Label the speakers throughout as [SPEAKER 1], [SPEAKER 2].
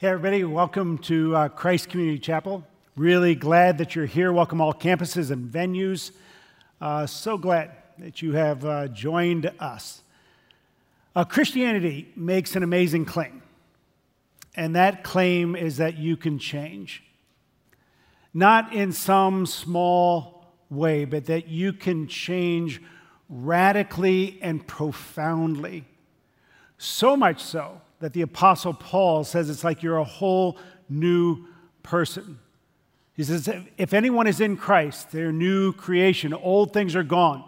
[SPEAKER 1] Hey, everybody, welcome to uh, Christ Community Chapel. Really glad that you're here. Welcome all campuses and venues. Uh, so glad that you have uh, joined us. Uh, Christianity makes an amazing claim, and that claim is that you can change. Not in some small way, but that you can change radically and profoundly. So much so that the Apostle Paul says it's like you're a whole new person. He says, If anyone is in Christ, they're new creation. Old things are gone.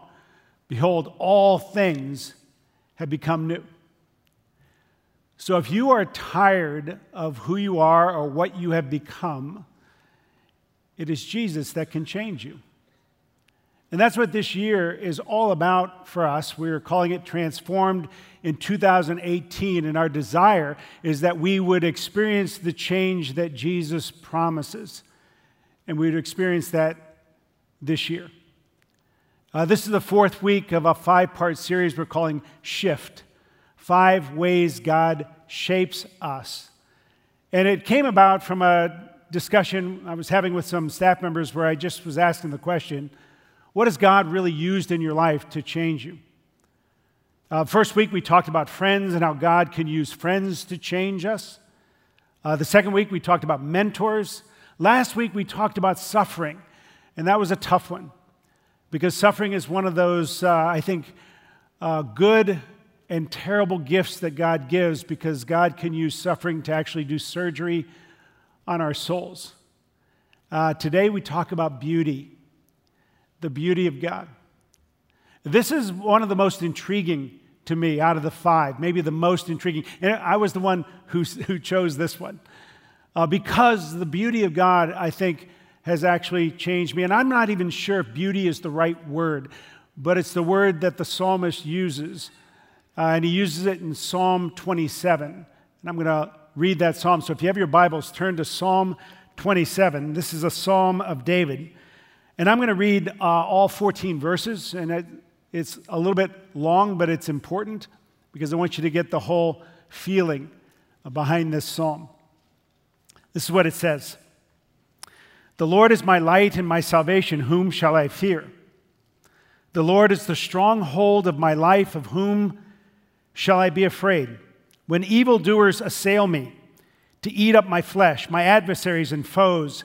[SPEAKER 1] Behold, all things have become new. So if you are tired of who you are or what you have become, it is Jesus that can change you. And that's what this year is all about for us. We're calling it Transformed in 2018. And our desire is that we would experience the change that Jesus promises. And we would experience that this year. Uh, this is the fourth week of a five part series we're calling Shift Five Ways God Shapes Us. And it came about from a discussion I was having with some staff members where I just was asking the question what has God really used in your life to change you? Uh, first week, we talked about friends and how God can use friends to change us. Uh, the second week, we talked about mentors. Last week, we talked about suffering, and that was a tough one because suffering is one of those, uh, I think, uh, good and terrible gifts that God gives because God can use suffering to actually do surgery on our souls. Uh, today, we talk about beauty the beauty of God. This is one of the most intriguing to me out of the five, maybe the most intriguing. And I was the one who, who chose this one uh, because the beauty of God, I think, has actually changed me. And I'm not even sure if beauty is the right word, but it's the word that the psalmist uses. Uh, and he uses it in Psalm 27. And I'm going to read that psalm. So if you have your Bibles, turn to Psalm 27. This is a psalm of David. And I'm going to read uh, all 14 verses, and it, it's a little bit long, but it's important because I want you to get the whole feeling behind this psalm. This is what it says The Lord is my light and my salvation. Whom shall I fear? The Lord is the stronghold of my life. Of whom shall I be afraid? When evildoers assail me to eat up my flesh, my adversaries and foes,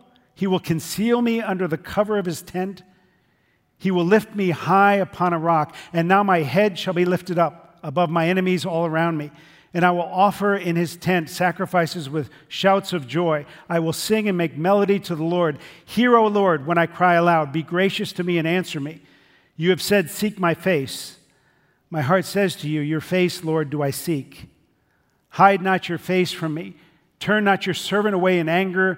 [SPEAKER 1] He will conceal me under the cover of his tent. He will lift me high upon a rock, and now my head shall be lifted up above my enemies all around me. And I will offer in his tent sacrifices with shouts of joy. I will sing and make melody to the Lord. Hear, O Lord, when I cry aloud. Be gracious to me and answer me. You have said, Seek my face. My heart says to you, Your face, Lord, do I seek. Hide not your face from me. Turn not your servant away in anger.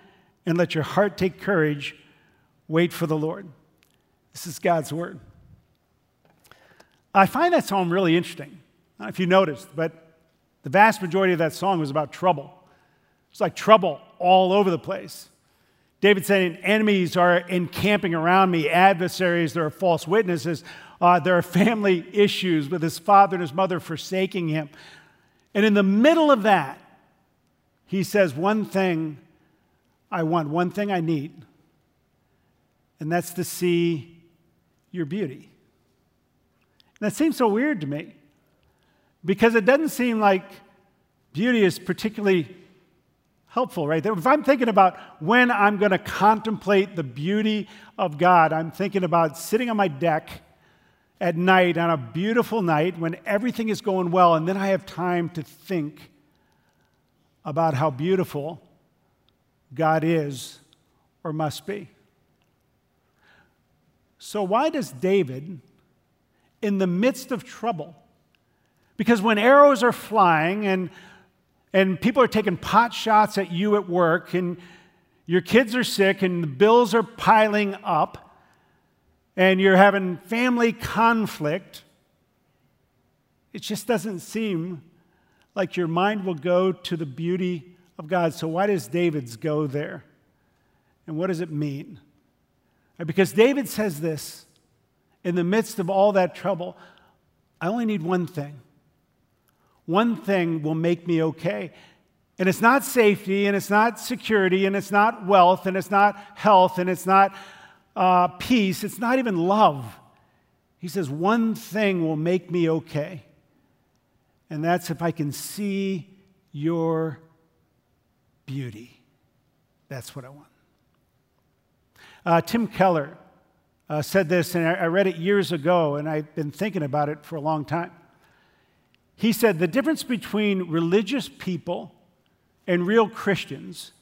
[SPEAKER 1] and let your heart take courage. Wait for the Lord. This is God's word. I find that psalm really interesting. If you noticed, but the vast majority of that song was about trouble. It's like trouble all over the place. David saying, Enemies are encamping around me, adversaries, there are false witnesses, uh, there are family issues with his father and his mother forsaking him. And in the middle of that, he says one thing I want, one thing I need, and that's to see your beauty. And that seems so weird to me because it doesn't seem like beauty is particularly helpful, right? If I'm thinking about when I'm going to contemplate the beauty of God, I'm thinking about sitting on my deck at night on a beautiful night when everything is going well, and then I have time to think about how beautiful God is or must be. So, why does David, in the midst of trouble, because when arrows are flying and and people are taking pot shots at you at work, and your kids are sick, and the bills are piling up, and you're having family conflict, it just doesn't seem like your mind will go to the beauty of God. So, why does David's go there? And what does it mean? Because David says this in the midst of all that trouble I only need one thing one thing will make me okay. And it's not safety, and it's not security, and it's not wealth, and it's not health, and it's not uh, peace, it's not even love. He says, One thing will make me okay, and that's if I can see your beauty. That's what I want. Uh, Tim Keller uh, said this, and I, I read it years ago, and I've been thinking about it for a long time. He said the difference between religious people and real Christians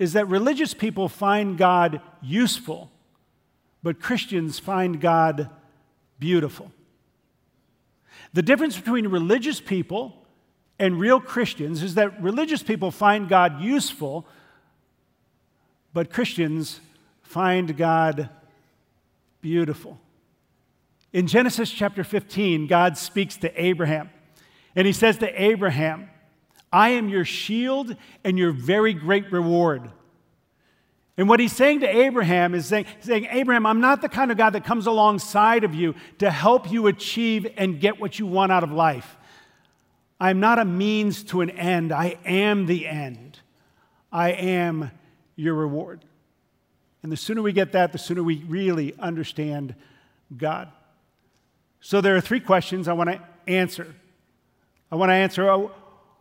[SPEAKER 1] is that religious people find God useful, but Christians find God beautiful. The difference between religious people and real Christians is that religious people find God useful, but Christians find God beautiful. In Genesis chapter 15, God speaks to Abraham. And he says to Abraham, I am your shield and your very great reward. And what he's saying to Abraham is saying, saying, Abraham, I'm not the kind of God that comes alongside of you to help you achieve and get what you want out of life. I'm not a means to an end. I am the end. I am your reward. And the sooner we get that, the sooner we really understand God. So there are three questions I want to answer I want to answer oh,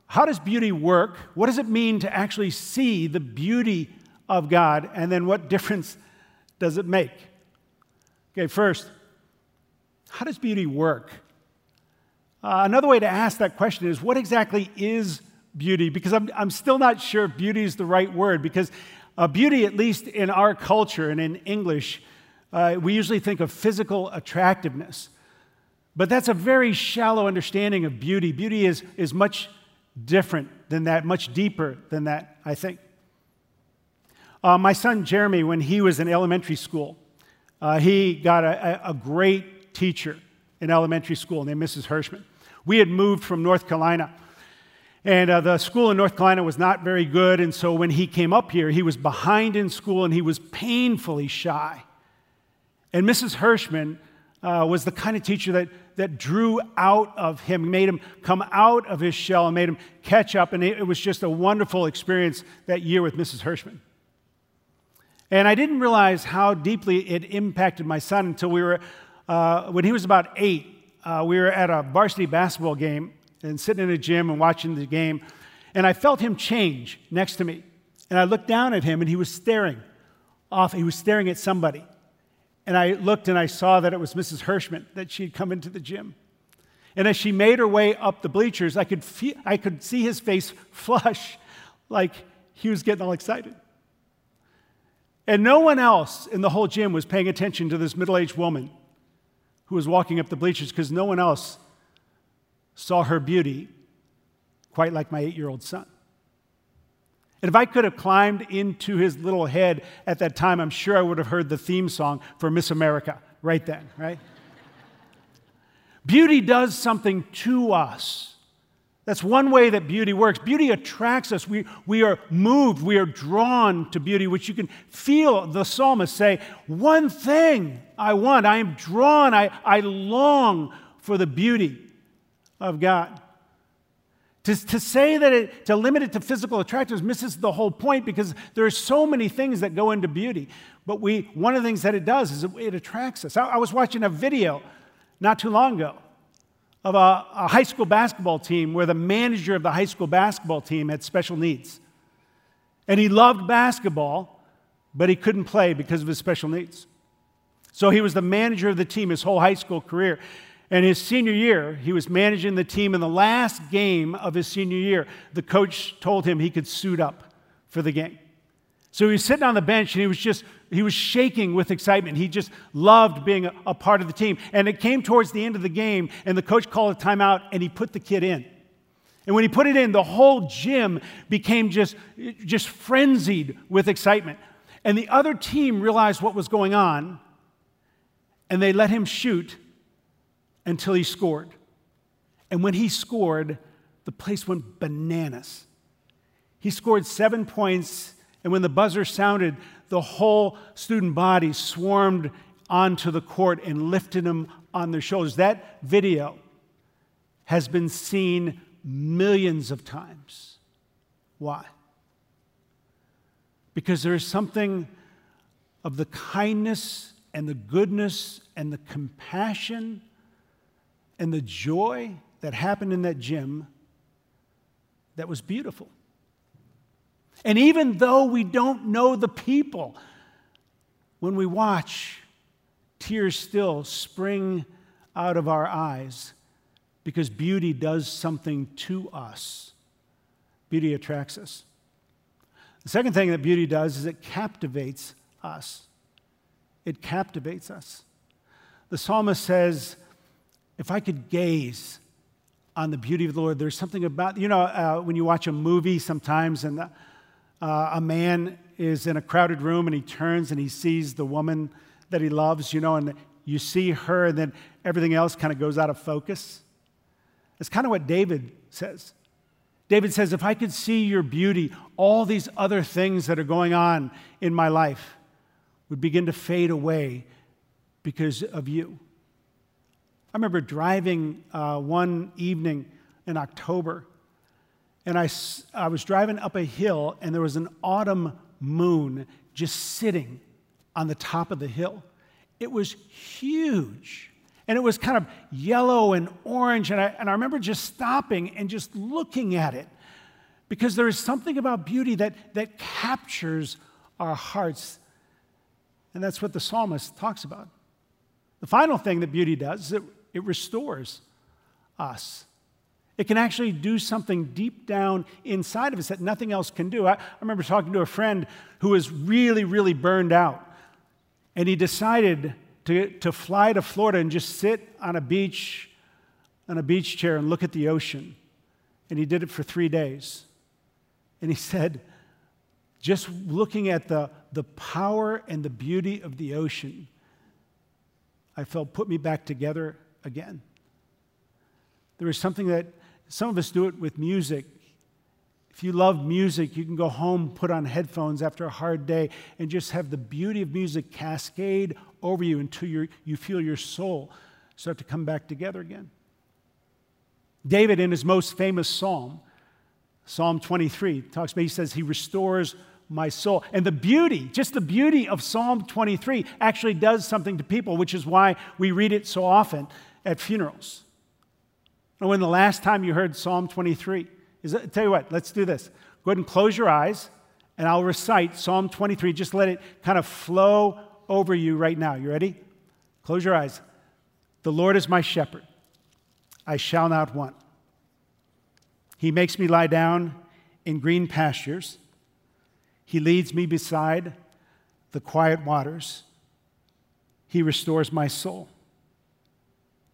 [SPEAKER 1] how does beauty work? What does it mean to actually see the beauty of God? And then what difference does it make? Okay, first, how does beauty work? Uh, another way to ask that question is what exactly is beauty? Because I'm, I'm still not sure if beauty is the right word, because uh, beauty, at least in our culture and in English, uh, we usually think of physical attractiveness. But that's a very shallow understanding of beauty. Beauty is, is much different than that, much deeper than that, I think. Uh, my son Jeremy, when he was in elementary school, uh, he got a, a, great teacher in elementary school named Mrs. Hirschman. We had moved from North Carolina, and uh, the school in North Carolina was not very good. And so when he came up here, he was behind in school and he was painfully shy. And Mrs. Hirschman uh, was the kind of teacher that that drew out of him, made him come out of his shell and made him catch up. And it was just a wonderful experience that year with Mrs. Hirschman. And I didn't realize how deeply it impacted my son until we were, uh, when he was about eight, uh, we were at a varsity basketball game and sitting in a gym and watching the game. And I felt him change next to me. And I looked down at him and he was staring off. He was staring at somebody. And I looked and I saw that it was Mrs. Hirschman, that she had come into the gym. And as she made her way up the bleachers, I could, feel, I could see his face flush like he was getting all excited. And no one else in the whole gym was paying attention to this middle aged woman who was walking up the bleachers because no one else saw her beauty quite like my eight year old son. And if I could have climbed into his little head at that time, I'm sure I would have heard the theme song for Miss America right then, right? beauty does something to us. That's one way that beauty works. Beauty attracts us. We, we are moved. We are drawn to beauty, which you can feel the psalmist say, One thing I want. I am drawn. I, I long for the beauty of God. To, to say that it, to limit it to physical attractiveness misses the whole point because there are so many things that go into beauty. But we, one of the things that it does is it, it attracts us. I, I, was watching a video not too long ago of a, a high school basketball team where the manager of the high school basketball team had special needs. And he loved basketball, but he couldn't play because of his special needs. So he was the manager of the team his whole high school career. And his senior year, he was managing the team. In the last game of his senior year, the coach told him he could suit up for the game. So he was sitting on the bench and he was just, he was shaking with excitement. He just loved being a, a, part of the team. And it came towards the end of the game, and the coach called a timeout and he put the kid in. And when he put it in, the whole gym became just, just frenzied with excitement. And the other team realized what was going on, and they let him shoot until he scored. And when he scored, the place went bananas. He scored seven points, and when the buzzer sounded, the whole student body swarmed onto the court and lifted him on their shoulders. That video has been seen millions of times. Why? Because there is something of the kindness and the goodness and the compassion and the joy that happened in that gym that was beautiful. And even though we don't know the people, when we watch, tears still spring out of our eyes because beauty does something to us. Beauty attracts us. The second thing that beauty does is it captivates us. It captivates us. The psalmist says, If I could gaze on the beauty of the Lord, there's something about, you know, uh, when you watch a movie sometimes and the, uh, a man is in a crowded room and he turns and he sees the woman that he loves, you know, and you see her and then everything else kind of goes out of focus. It's kind of what David says. David says, If I could see your beauty, all these other things that are going on in my life would begin to fade away because of you. I remember driving uh, one evening in October, and I, I was driving up a hill, and there was an autumn moon just sitting on the top of the hill. It was huge and it was kind of yellow and orange. And I, and I remember just stopping and just looking at it because there is something about beauty that, that captures our hearts. And that's what the psalmist talks about. The final thing that beauty does is it, it restores us. It can actually do something deep down inside of us that nothing else can do. I, I remember talking to a friend who was really, really burned out. And he decided to, to fly to Florida and just sit on a beach, on a beach chair and look at the ocean. And he did it for three days. And he said, just looking at the, the power and the beauty of the ocean, I felt put me back together again. There is something that some of us do it with music. If you love music, you can go home, put on headphones after a hard day, and just have the beauty of music cascade over you until you feel your soul start to come back together again. David, in his most famous psalm, Psalm 23, talks about, he says, He restores my soul. And the beauty, just the beauty of Psalm 23, actually does something to people, which is why we read it so often at funerals. And when the last time you heard Psalm 23? Is tell you what, let's do this. Go ahead and close your eyes, and I'll recite Psalm 23. Just let it kind of flow over you right now. You ready? Close your eyes. The Lord is my shepherd. I shall not want. He makes me lie down in green pastures. He leads me beside the quiet waters. He restores my soul.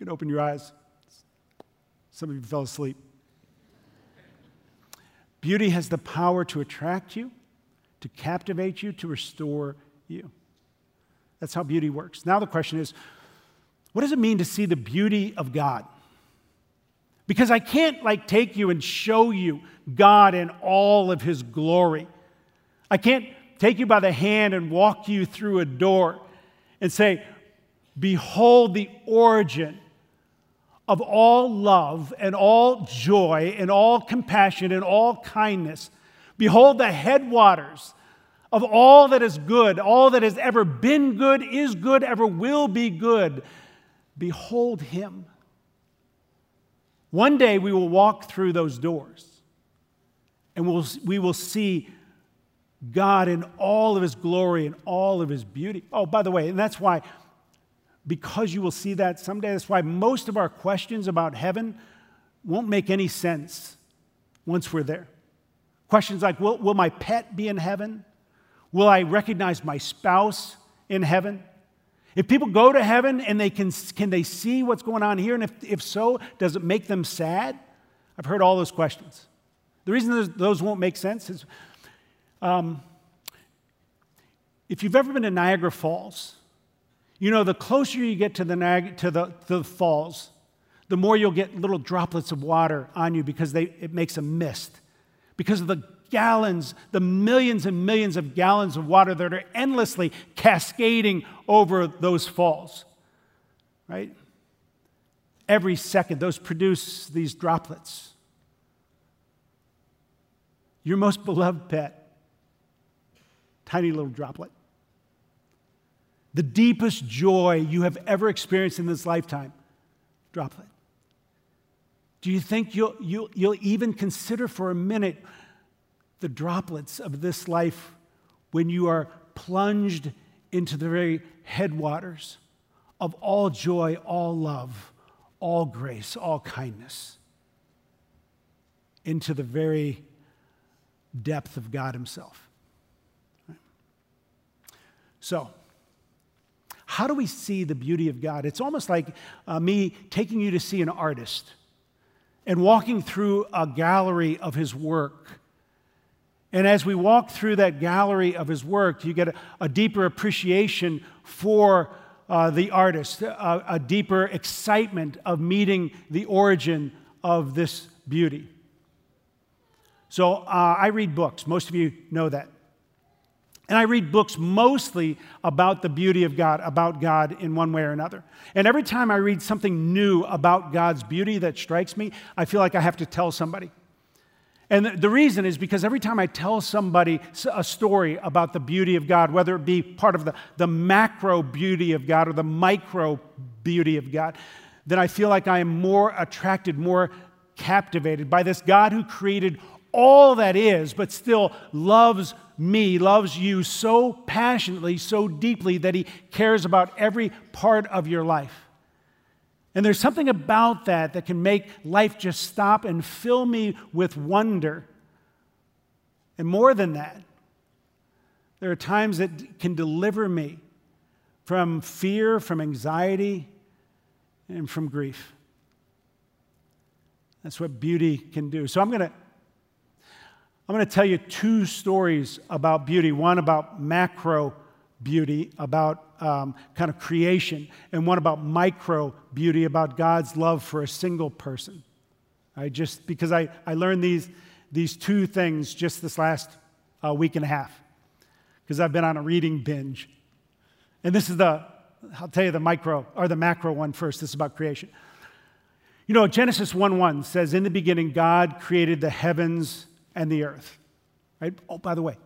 [SPEAKER 1] you can open your eyes. Some of you fell asleep. Beauty has the power to attract you, to captivate you, to restore you. That's how beauty works. Now, the question is what does it mean to see the beauty of God? Because I can't like take you and show you God in all of his glory. I can't take you by the hand and walk you through a door and say, Behold the origin of all love and all joy and all compassion and all kindness. Behold the headwaters of all that is good, all that has ever been good, is good, ever will be good. Behold him. One day we will walk through those doors and we'll, we will see God in all of his glory and all of his beauty. Oh, by the way, and that's why, because you will see that someday, that's why most of our questions about heaven won't make any sense once we're there. Questions like Will, will my pet be in heaven? Will I recognize my spouse in heaven? If people go to heaven and they can, can they see what's going on here? And if, if so, does it make them sad? I've heard all those questions. The reason those, those won't make sense is um, if you've ever been to Niagara Falls, you know the closer you get to the, to the, the falls, the more you'll get little droplets of water on you because they, it makes a mist. Because of the gallons, the millions and millions of gallons of water that are endlessly cascading over those falls. Right? Every second, those produce these droplets. Your most beloved pet, tiny little droplet. The deepest joy you have ever experienced in this lifetime, droplet. Do you think you'll, you'll, you'll even consider for a minute the droplets of this life when you are plunged into the very headwaters of all joy, all love, all grace, all kindness, into the very depth of God Himself. So, how do we see the beauty of God? It's almost like uh, me taking you to see an artist and walking through a gallery of his work and as we walk through that gallery of his work, you get a, a deeper appreciation for uh, the artist, a, a deeper excitement of meeting the origin of this beauty. So uh, I read books. Most of you know that. And I read books mostly about the beauty of God, about God in one way or another. And every time I read something new about God's beauty that strikes me, I feel like I have to tell somebody. And the reason is because every time I tell somebody a story about the beauty of God, whether it be part of the, the macro beauty of God or the micro beauty of God, then I feel like I am more attracted, more captivated by this God who created all that is, but still loves me, loves you so passionately, so deeply that he cares about every part of your life. And there's something about that that can make life just stop and fill me with wonder. And more than that, there are times that can deliver me from fear, from anxiety, and from grief. That's what beauty can do. So I'm going to I'm going to tell you two stories about beauty, one about macro beauty, about um, kind of creation, and one about micro beauty, about God's love for a single person. I just because I, I learned these, these two things just this last uh, week and a half, because I've been on a reading binge. And this is the, I'll tell you the micro or the macro one first. This is about creation. You know, Genesis 1 1 says, In the beginning, God created the heavens and the earth. Right? Oh, by the way,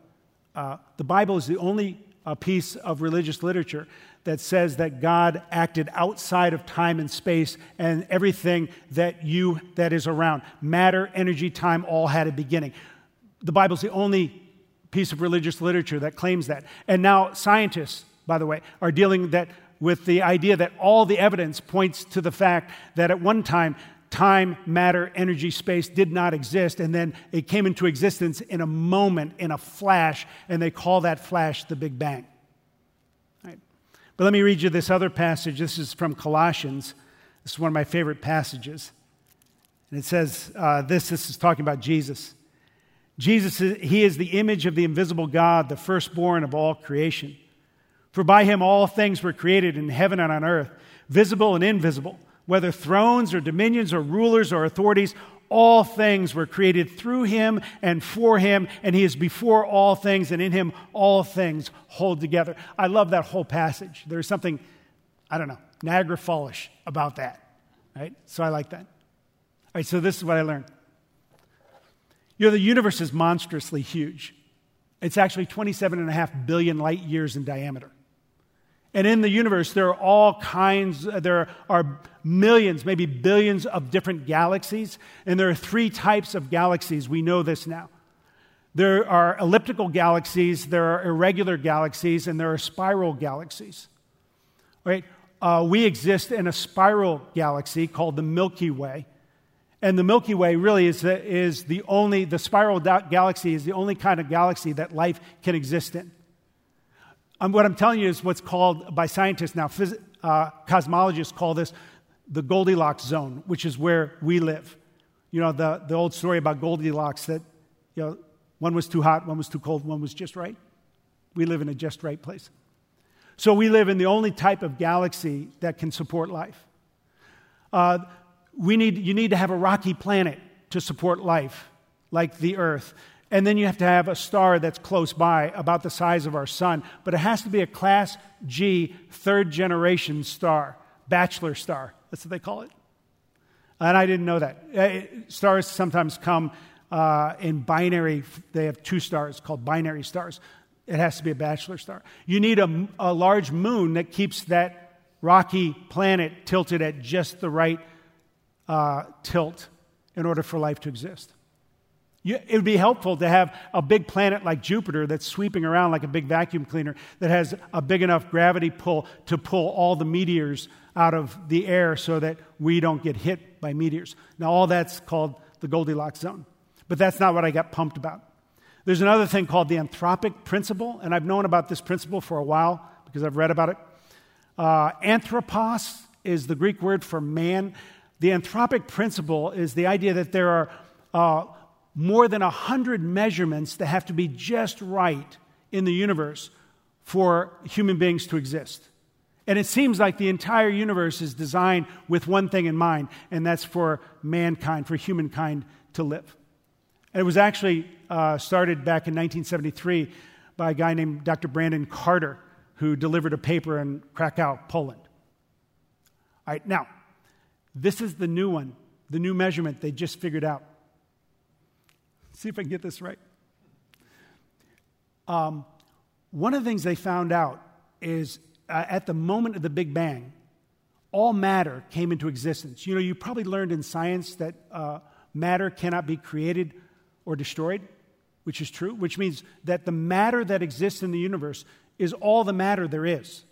[SPEAKER 1] uh, the Bible is the only a piece of religious literature that says that God acted outside of time and space and everything that you that is around matter energy time all had a beginning the bible's the only piece of religious literature that claims that and now scientists by the way are dealing that with the idea that all the evidence points to the fact that at one time time, matter, energy, space did not exist, and then it came into existence in a moment, in a flash, and they call that flash the Big Bang. Right. But let me read you this other passage. This is from Colossians. This is one of my favorite passages. And it says uh, this this is talking about Jesus. Jesus, he is the image of the invisible God, the firstborn of all creation. For by him all things were created in heaven and on earth, visible and invisible whether thrones or dominions or rulers or authorities, all things were created through him and for him, and he is before all things, and in him all things hold together. I love that whole passage. There's something, I don't know, Niagara Fallish about that, right? So I like that. All right, so this is what I learned. You know, the universe is monstrously huge. It's actually 27.5 billion light years in diameter. And in the universe, there are all kinds, there are millions, maybe billions of different galaxies. And there are three types of galaxies. We know this now. There are elliptical galaxies, there are irregular galaxies, and there are spiral galaxies. Right? Uh, we exist in a spiral galaxy called the Milky Way. And the Milky Way really is the, is the only, the spiral galaxy is the only kind of galaxy that life can exist in. Um, what I'm telling you is what's called by scientists now, phys- uh, cosmologists call this the Goldilocks zone, which is where we live. You know, the, the old story about Goldilocks that, you know, one was too hot, one was too cold, one was just right. We live in a just right place. So we live in the only type of galaxy that can support life. Uh, we need, you need to have a rocky planet to support life, like the Earth. And then you have to have a star that's close by, about the size of our sun. But it has to be a Class G, third generation star, bachelor star. That's what they call it. And I didn't know that. Uh, stars sometimes come uh, in binary, they have two stars called binary stars. It has to be a bachelor star. You need a, a large moon that keeps that rocky planet tilted at just the right uh, tilt in order for life to exist. You, it would be helpful to have a big planet like Jupiter that's sweeping around like a big vacuum cleaner that has a big enough gravity pull to pull all the meteors out of the air so that we don't get hit by meteors. Now, all that's called the Goldilocks zone. But that's not what I got pumped about. There's another thing called the anthropic principle, and I've known about this principle for a while because I've read about it. Uh, anthropos is the Greek word for man. The anthropic principle is the idea that there are uh, more than 100 measurements that have to be just right in the universe for human beings to exist. And it seems like the entire universe is designed with one thing in mind, and that's for mankind, for humankind to live. And it was actually uh, started back in 1973 by a guy named Dr. Brandon Carter, who delivered a paper in Krakow, Poland. All right, now, this is the new one, the new measurement they just figured out. See if I can get this right. Um, one of the things they found out is uh, at the moment of the Big Bang, all matter came into existence. You know, you probably learned in science that uh, matter cannot be created or destroyed, which is true, which means that the matter that exists in the universe is all the matter there is.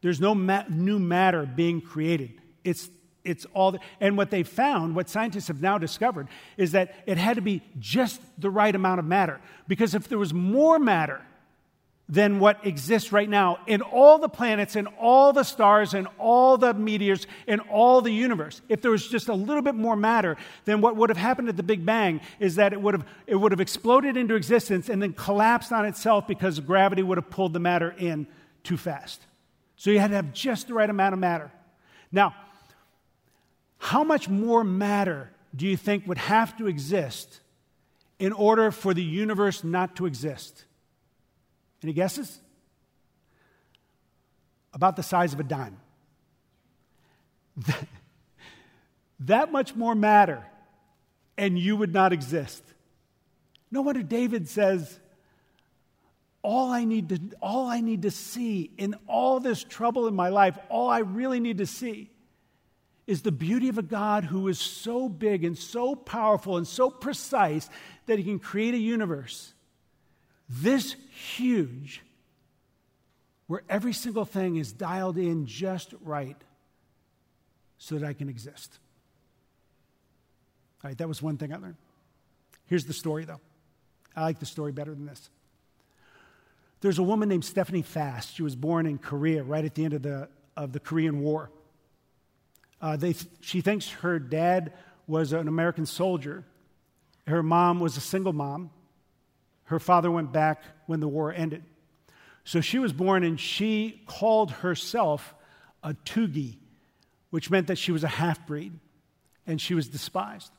[SPEAKER 1] There's no ma- new matter being created. It's it's all, the, and what they found, what scientists have now discovered, is that it had to be just the right amount of matter. Because if there was more matter than what exists right now in all the planets and all the stars and all the meteors and all the universe, if there was just a little bit more matter, then what would have happened at the Big Bang is that it would have, it would have exploded into existence and then collapsed on itself because gravity would have pulled the matter in too fast. So you had to have just the right amount of matter. Now, how much more matter do you think would have to exist in order for the universe not to exist? Any guesses? About the size of a dime. that much more matter, and you would not exist. No wonder David says, all I need to, all I need to see in all this trouble in my life, all I really need to see is the beauty of a God who is so big and so powerful and so precise that he can create a universe this huge where every single thing is dialed in just right so that I can exist. All right, that was one thing I learned. Here's the story, though. I like the story better than this. There's a woman named Stephanie Fast. She was born in Korea right at the end of the, of the Korean War. Uh, they, she thinks her dad was an American soldier. Her mom was a single mom. Her father went back when the war ended. So she was born and she called herself a Tugi, which meant that she was a half breed and she was despised.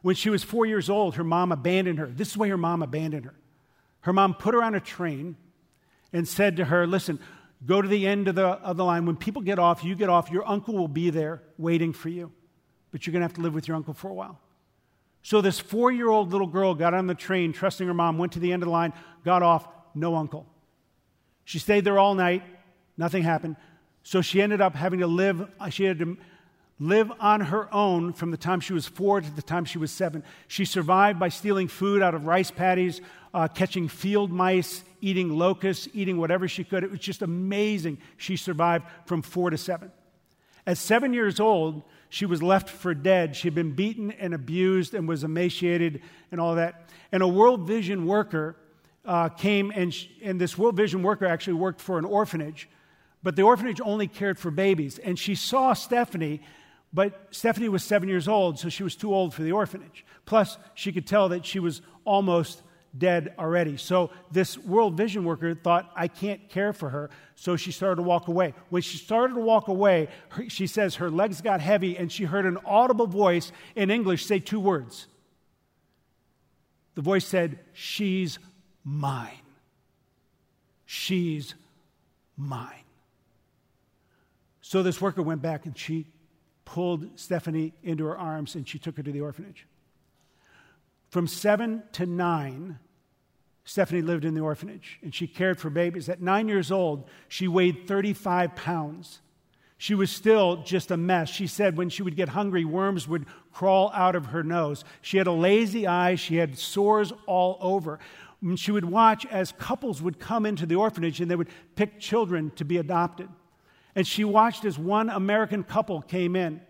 [SPEAKER 1] When she was four years old, her mom abandoned her. This is why her mom abandoned her. Her mom put her on a train and said to her, Listen, go to the end of the, of the line. When people get off, you get off. Your uncle will be there waiting for you, but you're going to have to live with your uncle for a while. So this four year old little girl got on the train, trusting her mom, went to the end of the line, got off, no uncle. She stayed there all night, nothing happened. So she ended up having to live, she had to live on her own from the time she was four to the time she was seven. She survived by stealing food out of rice paddies, uh, catching field mice, eating locusts, eating whatever she could. It was just amazing she survived from four to seven. At seven years old, she was left for dead. She had been beaten and abused and was emaciated and all that. And a World Vision worker uh, came, and, sh- and this World Vision worker actually worked for an orphanage, but the orphanage only cared for babies. And she saw Stephanie but Stephanie was seven years old, so she was too old for the orphanage. Plus, she could tell that she was almost dead already. So, this World Vision worker thought, I can't care for her. So, she started to walk away. When she started to walk away, her, she says her legs got heavy and she heard an audible voice in English say two words. The voice said, She's mine. She's mine. So, this worker went back and she pulled Stephanie into her arms and she took her to the orphanage. From seven to nine, Stephanie lived in the orphanage and she cared for babies. At nine years old, she weighed 35 pounds. She was still just a mess. She said when she would get hungry, worms would crawl out of her nose. She had a lazy eye. She had sores all over. she would watch as couples would come into the orphanage and they would pick children to be adopted. And she watched as one American couple came in.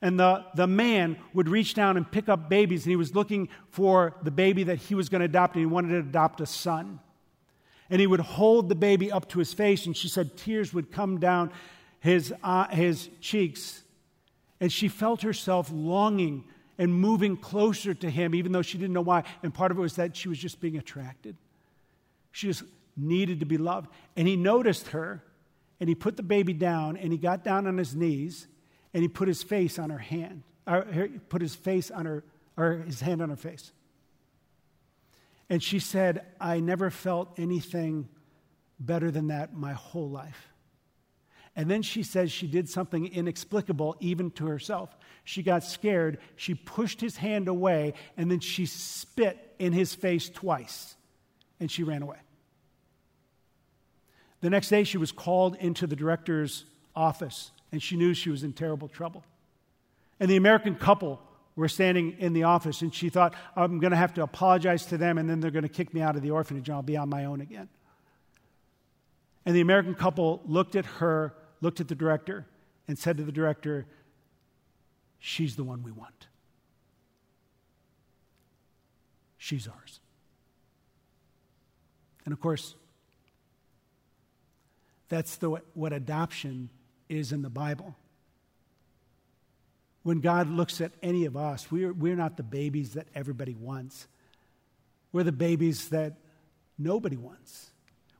[SPEAKER 1] And the, the man would reach down and pick up babies, and he was looking for the baby that he was going to adopt, and he wanted to adopt a son. And he would hold the baby up to his face, and she said tears would come down his, uh, his cheeks. And she felt herself longing and moving closer to him, even though she didn't know why. And part of it was that she was just being attracted. She just needed to be loved. And he noticed her, and he put the baby down and he got down on his knees and he put his face on her hand, uh, or put his face on her, or his hand on her face. And she said, I never felt anything better than that my whole life. And then she says she did something inexplicable even to herself. She got scared, she pushed his hand away, and then she spit in his face twice, and she ran away. The next day, she was called into the director's office, and she knew she was in terrible trouble. And the American couple were standing in the office, and she thought, I'm going to have to apologize to them, and then they're going to kick me out of the orphanage, and I'll be on my own again. And the American couple looked at her, looked at the director, and said to the director, She's the one we want. She's ours. And of course, that's the, what adoption is in the Bible. When God looks at any of us, we're, we're not the babies that everybody wants. We're the babies that nobody wants.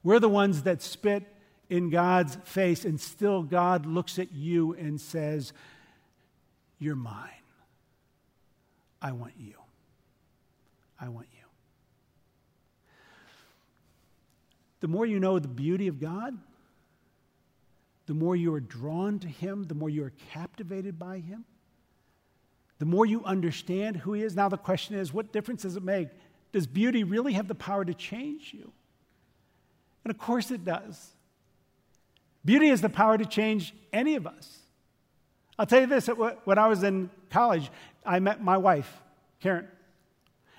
[SPEAKER 1] We're the ones that spit in God's face, and still God looks at you and says, You're mine. I want you. I want you. The more you know the beauty of God, the more you are drawn to Him, the more you are captivated by Him, the more you understand who He is. Now, the question is what difference does it make? Does beauty really have the power to change you? And of course it does. Beauty has the power to change any of us. I'll tell you this when I was in college, I met my wife, Karen.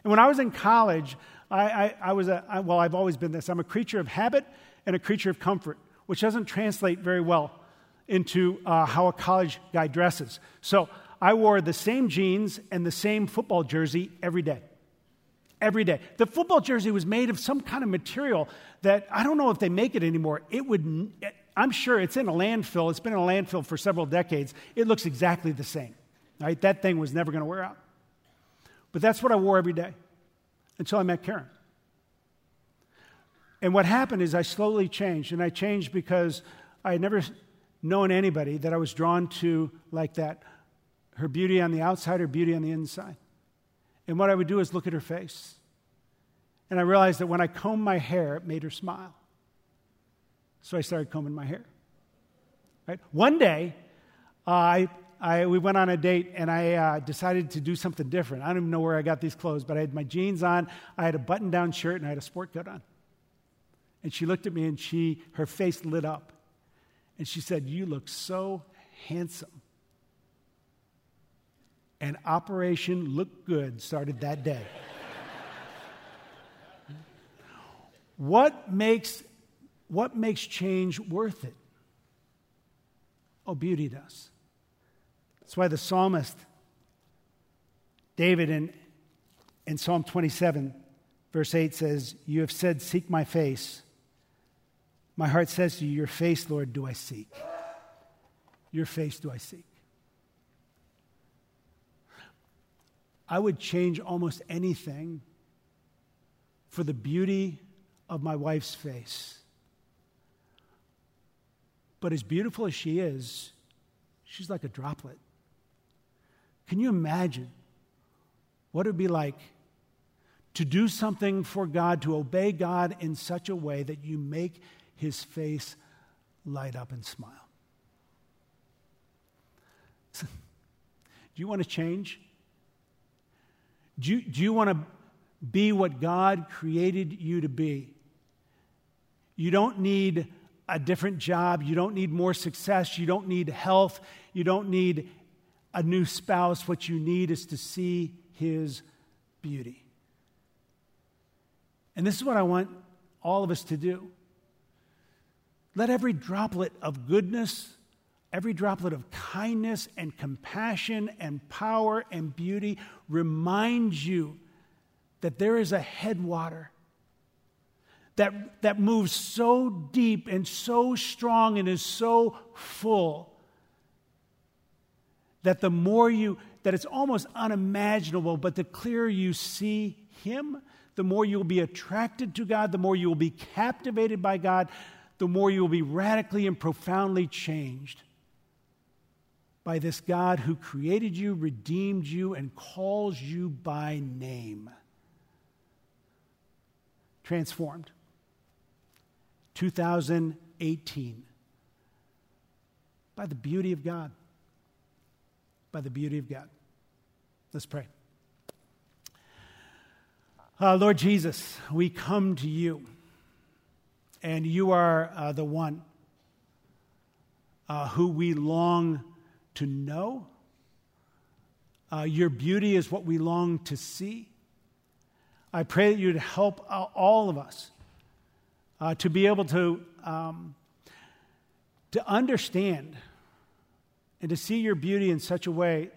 [SPEAKER 1] And when I was in college, I, I, I was a, I, well, I've always been this. I'm a creature of habit and a creature of comfort which doesn't translate very well into uh, how a college guy dresses. So I wore the same jeans and the same football jersey every day. Every day. The football jersey was made of some kind of material that I don't know if they make it anymore. It would, I'm sure it's in a landfill. It's been in a landfill for several decades. It looks exactly the same. Right? That thing was never going to wear out. But that's what I wore every day until I met Karen. And what happened is I slowly changed, and I changed because I had never known anybody that I was drawn to like that her beauty on the outside, her beauty on the inside. And what I would do is look at her face. And I realized that when I combed my hair, it made her smile. So I started combing my hair. Right? One day, uh, I, I, we went on a date and I uh, decided to do something different. I don't even know where I got these clothes, but I had my jeans on, I had a button down shirt, and I had a sport coat on. And she looked at me and she, her face lit up. And she said, You look so handsome. And Operation Look Good started that day. what, makes, what makes change worth it? Oh, beauty does. That's why the psalmist, David, in, in Psalm 27, verse 8 says, You have said, Seek my face. My heart says to you, Your face, Lord, do I seek. Your face do I seek. I would change almost anything for the beauty of my wife's face. But as beautiful as she is, she's like a droplet. Can you imagine what it would be like to do something for God, to obey God in such a way that you make his face light up and smile. do you want to change? Do you, do you want to be what God created you to be? You don't need a different job. You don't need more success. You don't need health. You don't need a new spouse. What you need is to see his beauty. And this is what I want all of us to do. Let every droplet of goodness, every droplet of kindness and compassion and power and beauty remind you that there is a headwater that, that moves so deep and so strong and is so full that the more you, that it's almost unimaginable, but the clearer you see Him, the more you'll be attracted to God, the more you will be captivated by God, the more you will be radically and profoundly changed by this God who created you, redeemed you, and calls you by name. Transformed. 2018. By the beauty of God. By the beauty of God. Let's pray. Uh, Lord Jesus, we come to you and you are uh, the one uh, who we long to know. Uh, your beauty is what we long to see. I pray that you'd help all of us uh, to be able to, um, to understand and to see your beauty in such a way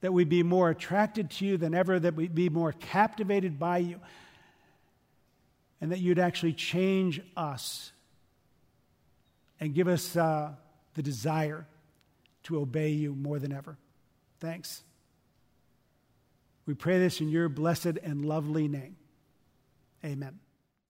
[SPEAKER 1] that we be more attracted to you than ever, that we be more captivated by you and that you'd actually change us and give us uh, the desire to obey you more than ever. Thanks. We pray this in your blessed and lovely name. Amen.